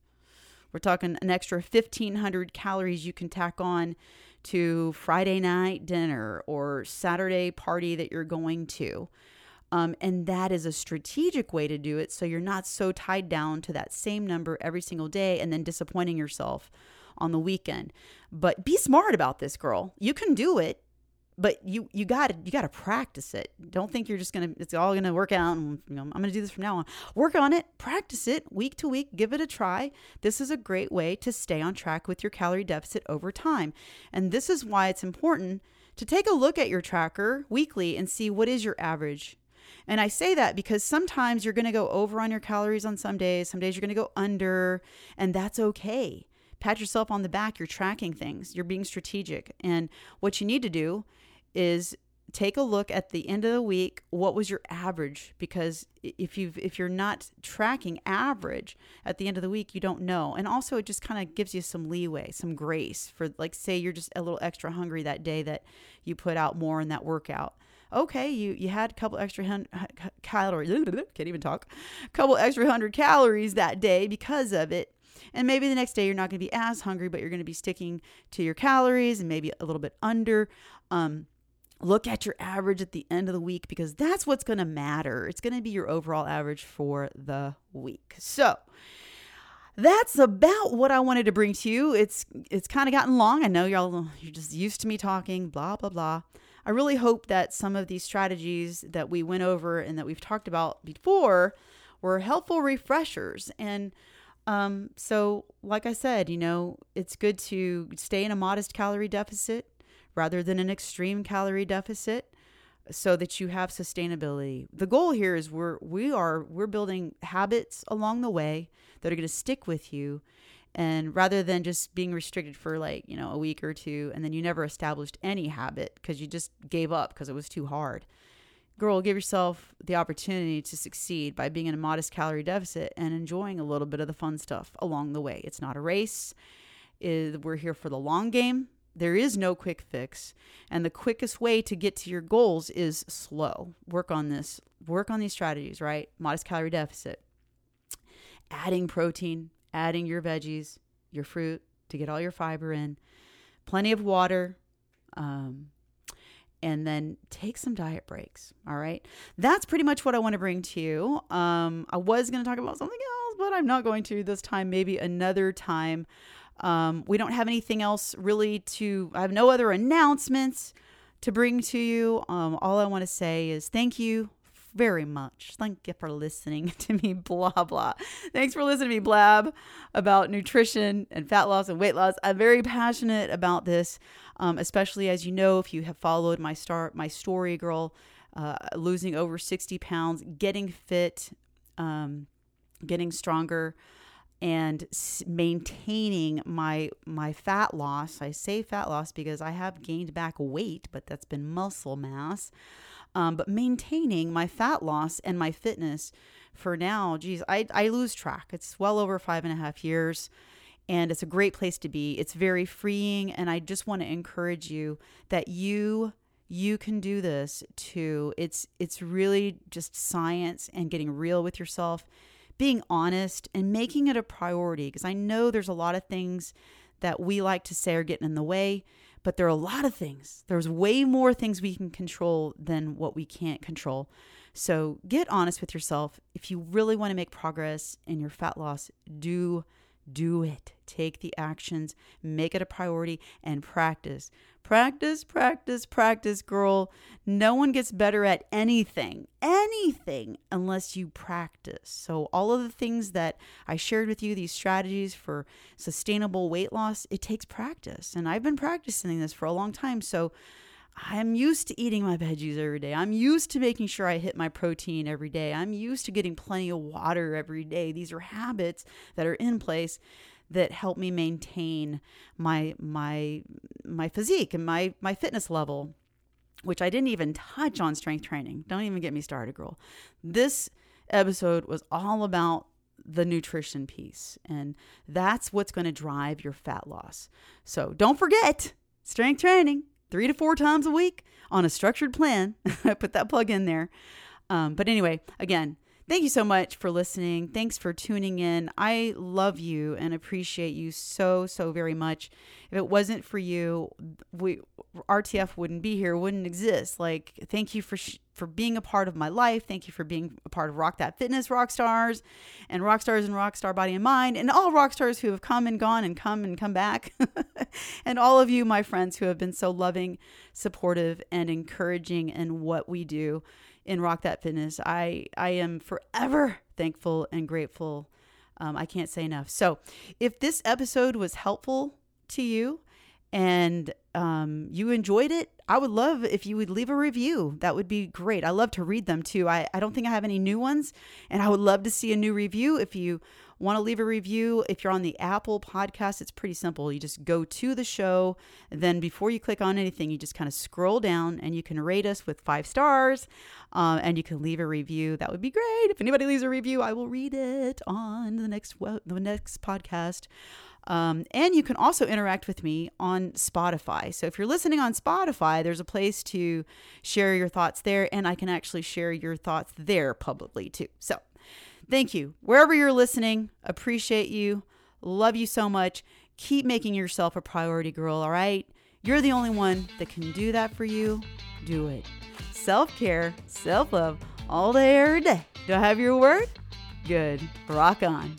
A: we're talking an extra 1500 calories you can tack on to Friday night dinner or Saturday party that you're going to. Um, and that is a strategic way to do it. So you're not so tied down to that same number every single day and then disappointing yourself on the weekend. But be smart about this, girl. You can do it, but you you got to you got to practice it. Don't think you're just gonna it's all gonna work out. And you know, I'm gonna do this from now on. Work on it, practice it week to week. Give it a try. This is a great way to stay on track with your calorie deficit over time, and this is why it's important to take a look at your tracker weekly and see what is your average and I say that because sometimes you're going to go over on your calories on some days, some days you're going to go under, and that's okay pat yourself on the back. You're tracking things, you're being strategic. And what you need to do is take a look at the end of the week what was your average because if you if you're not tracking average at the end of the week you don't know and also it just kind of gives you some leeway some grace for like say you're just a little extra hungry that day that you put out more in that workout okay you you had a couple extra hun- calories can't even talk a couple extra hundred calories that day because of it and maybe the next day you're not going to be as hungry, but you're going to be sticking to your calories and maybe a little bit under. Um, look at your average at the end of the week because that's what's going to matter. It's going to be your overall average for the week. So, that's about what I wanted to bring to you. It's it's kind of gotten long. I know y'all you're just used to me talking blah blah blah. I really hope that some of these strategies that we went over and that we've talked about before were helpful refreshers and um, so, like I said, you know, it's good to stay in a modest calorie deficit rather than an extreme calorie deficit so that you have sustainability. The goal here is we're we are we're building habits along the way that are going to stick with you and rather than just being restricted for like, you know, a week or two and then you never established any habit because you just gave up because it was too hard girl, give yourself the opportunity to succeed by being in a modest calorie deficit and enjoying a little bit of the fun stuff along the way. It's not a race. We're here for the long game. There is no quick fix. And the quickest way to get to your goals is slow. Work on this. Work on these strategies, right? Modest calorie deficit. Adding protein, adding your veggies, your fruit to get all your fiber in plenty of water, um, and then take some diet breaks. All right. That's pretty much what I want to bring to you. Um, I was going to talk about something else, but I'm not going to this time, maybe another time. Um, we don't have anything else really to, I have no other announcements to bring to you. Um, all I want to say is thank you very much. Thank you for listening to me blah blah. Thanks for listening to me blab about nutrition and fat loss and weight loss. I'm very passionate about this, um, especially as you know if you have followed my star, my story, girl, uh, losing over 60 pounds, getting fit, um, getting stronger and maintaining my my fat loss. I say fat loss because I have gained back weight, but that's been muscle mass. Um, but maintaining my fat loss and my fitness for now, geez, I, I lose track. It's well over five and a half years and it's a great place to be. It's very freeing. And I just want to encourage you that you you can do this too. It's it's really just science and getting real with yourself being honest and making it a priority because I know there's a lot of things that we like to say are getting in the way, but there are a lot of things. There's way more things we can control than what we can't control. So get honest with yourself. If you really want to make progress in your fat loss, do do it. Take the actions, make it a priority, and practice. Practice, practice, practice, girl. No one gets better at anything, anything, unless you practice. So, all of the things that I shared with you, these strategies for sustainable weight loss, it takes practice. And I've been practicing this for a long time. So, I'm used to eating my veggies every day. I'm used to making sure I hit my protein every day. I'm used to getting plenty of water every day. These are habits that are in place that help me maintain my my my physique and my my fitness level, which I didn't even touch on strength training. Don't even get me started, girl. This episode was all about the nutrition piece and that's what's going to drive your fat loss. So, don't forget strength training three to four times a week on a structured plan. I put that plug in there. Um, but anyway, again, thank you so much for listening. Thanks for tuning in. I love you and appreciate you so, so very much. If it wasn't for you, we RTF wouldn't be here, wouldn't exist. Like, thank you for sh- for being a part of my life. Thank you for being a part of Rock That Fitness rock stars and rock stars and rockstar body and mind and all rock stars who have come and gone and come and come back. and all of you, my friends, who have been so loving, supportive, and encouraging in what we do in Rock That Fitness. I, I am forever thankful and grateful. Um, I can't say enough. So, if this episode was helpful to you and um, you enjoyed it, I would love if you would leave a review. That would be great. I love to read them too. I, I don't think I have any new ones, and I would love to see a new review. If you want to leave a review, if you're on the Apple podcast, it's pretty simple. You just go to the show, then before you click on anything, you just kind of scroll down and you can rate us with five stars um, and you can leave a review. That would be great. If anybody leaves a review, I will read it on the next, the next podcast. Um, and you can also interact with me on Spotify. So if you're listening on Spotify, there's a place to share your thoughts there, and I can actually share your thoughts there publicly too. So thank you. Wherever you're listening, appreciate you. Love you so much. Keep making yourself a priority, girl, all right? You're the only one that can do that for you. Do it. Self care, self love, all day, every day. Do I have your word? Good. Rock on.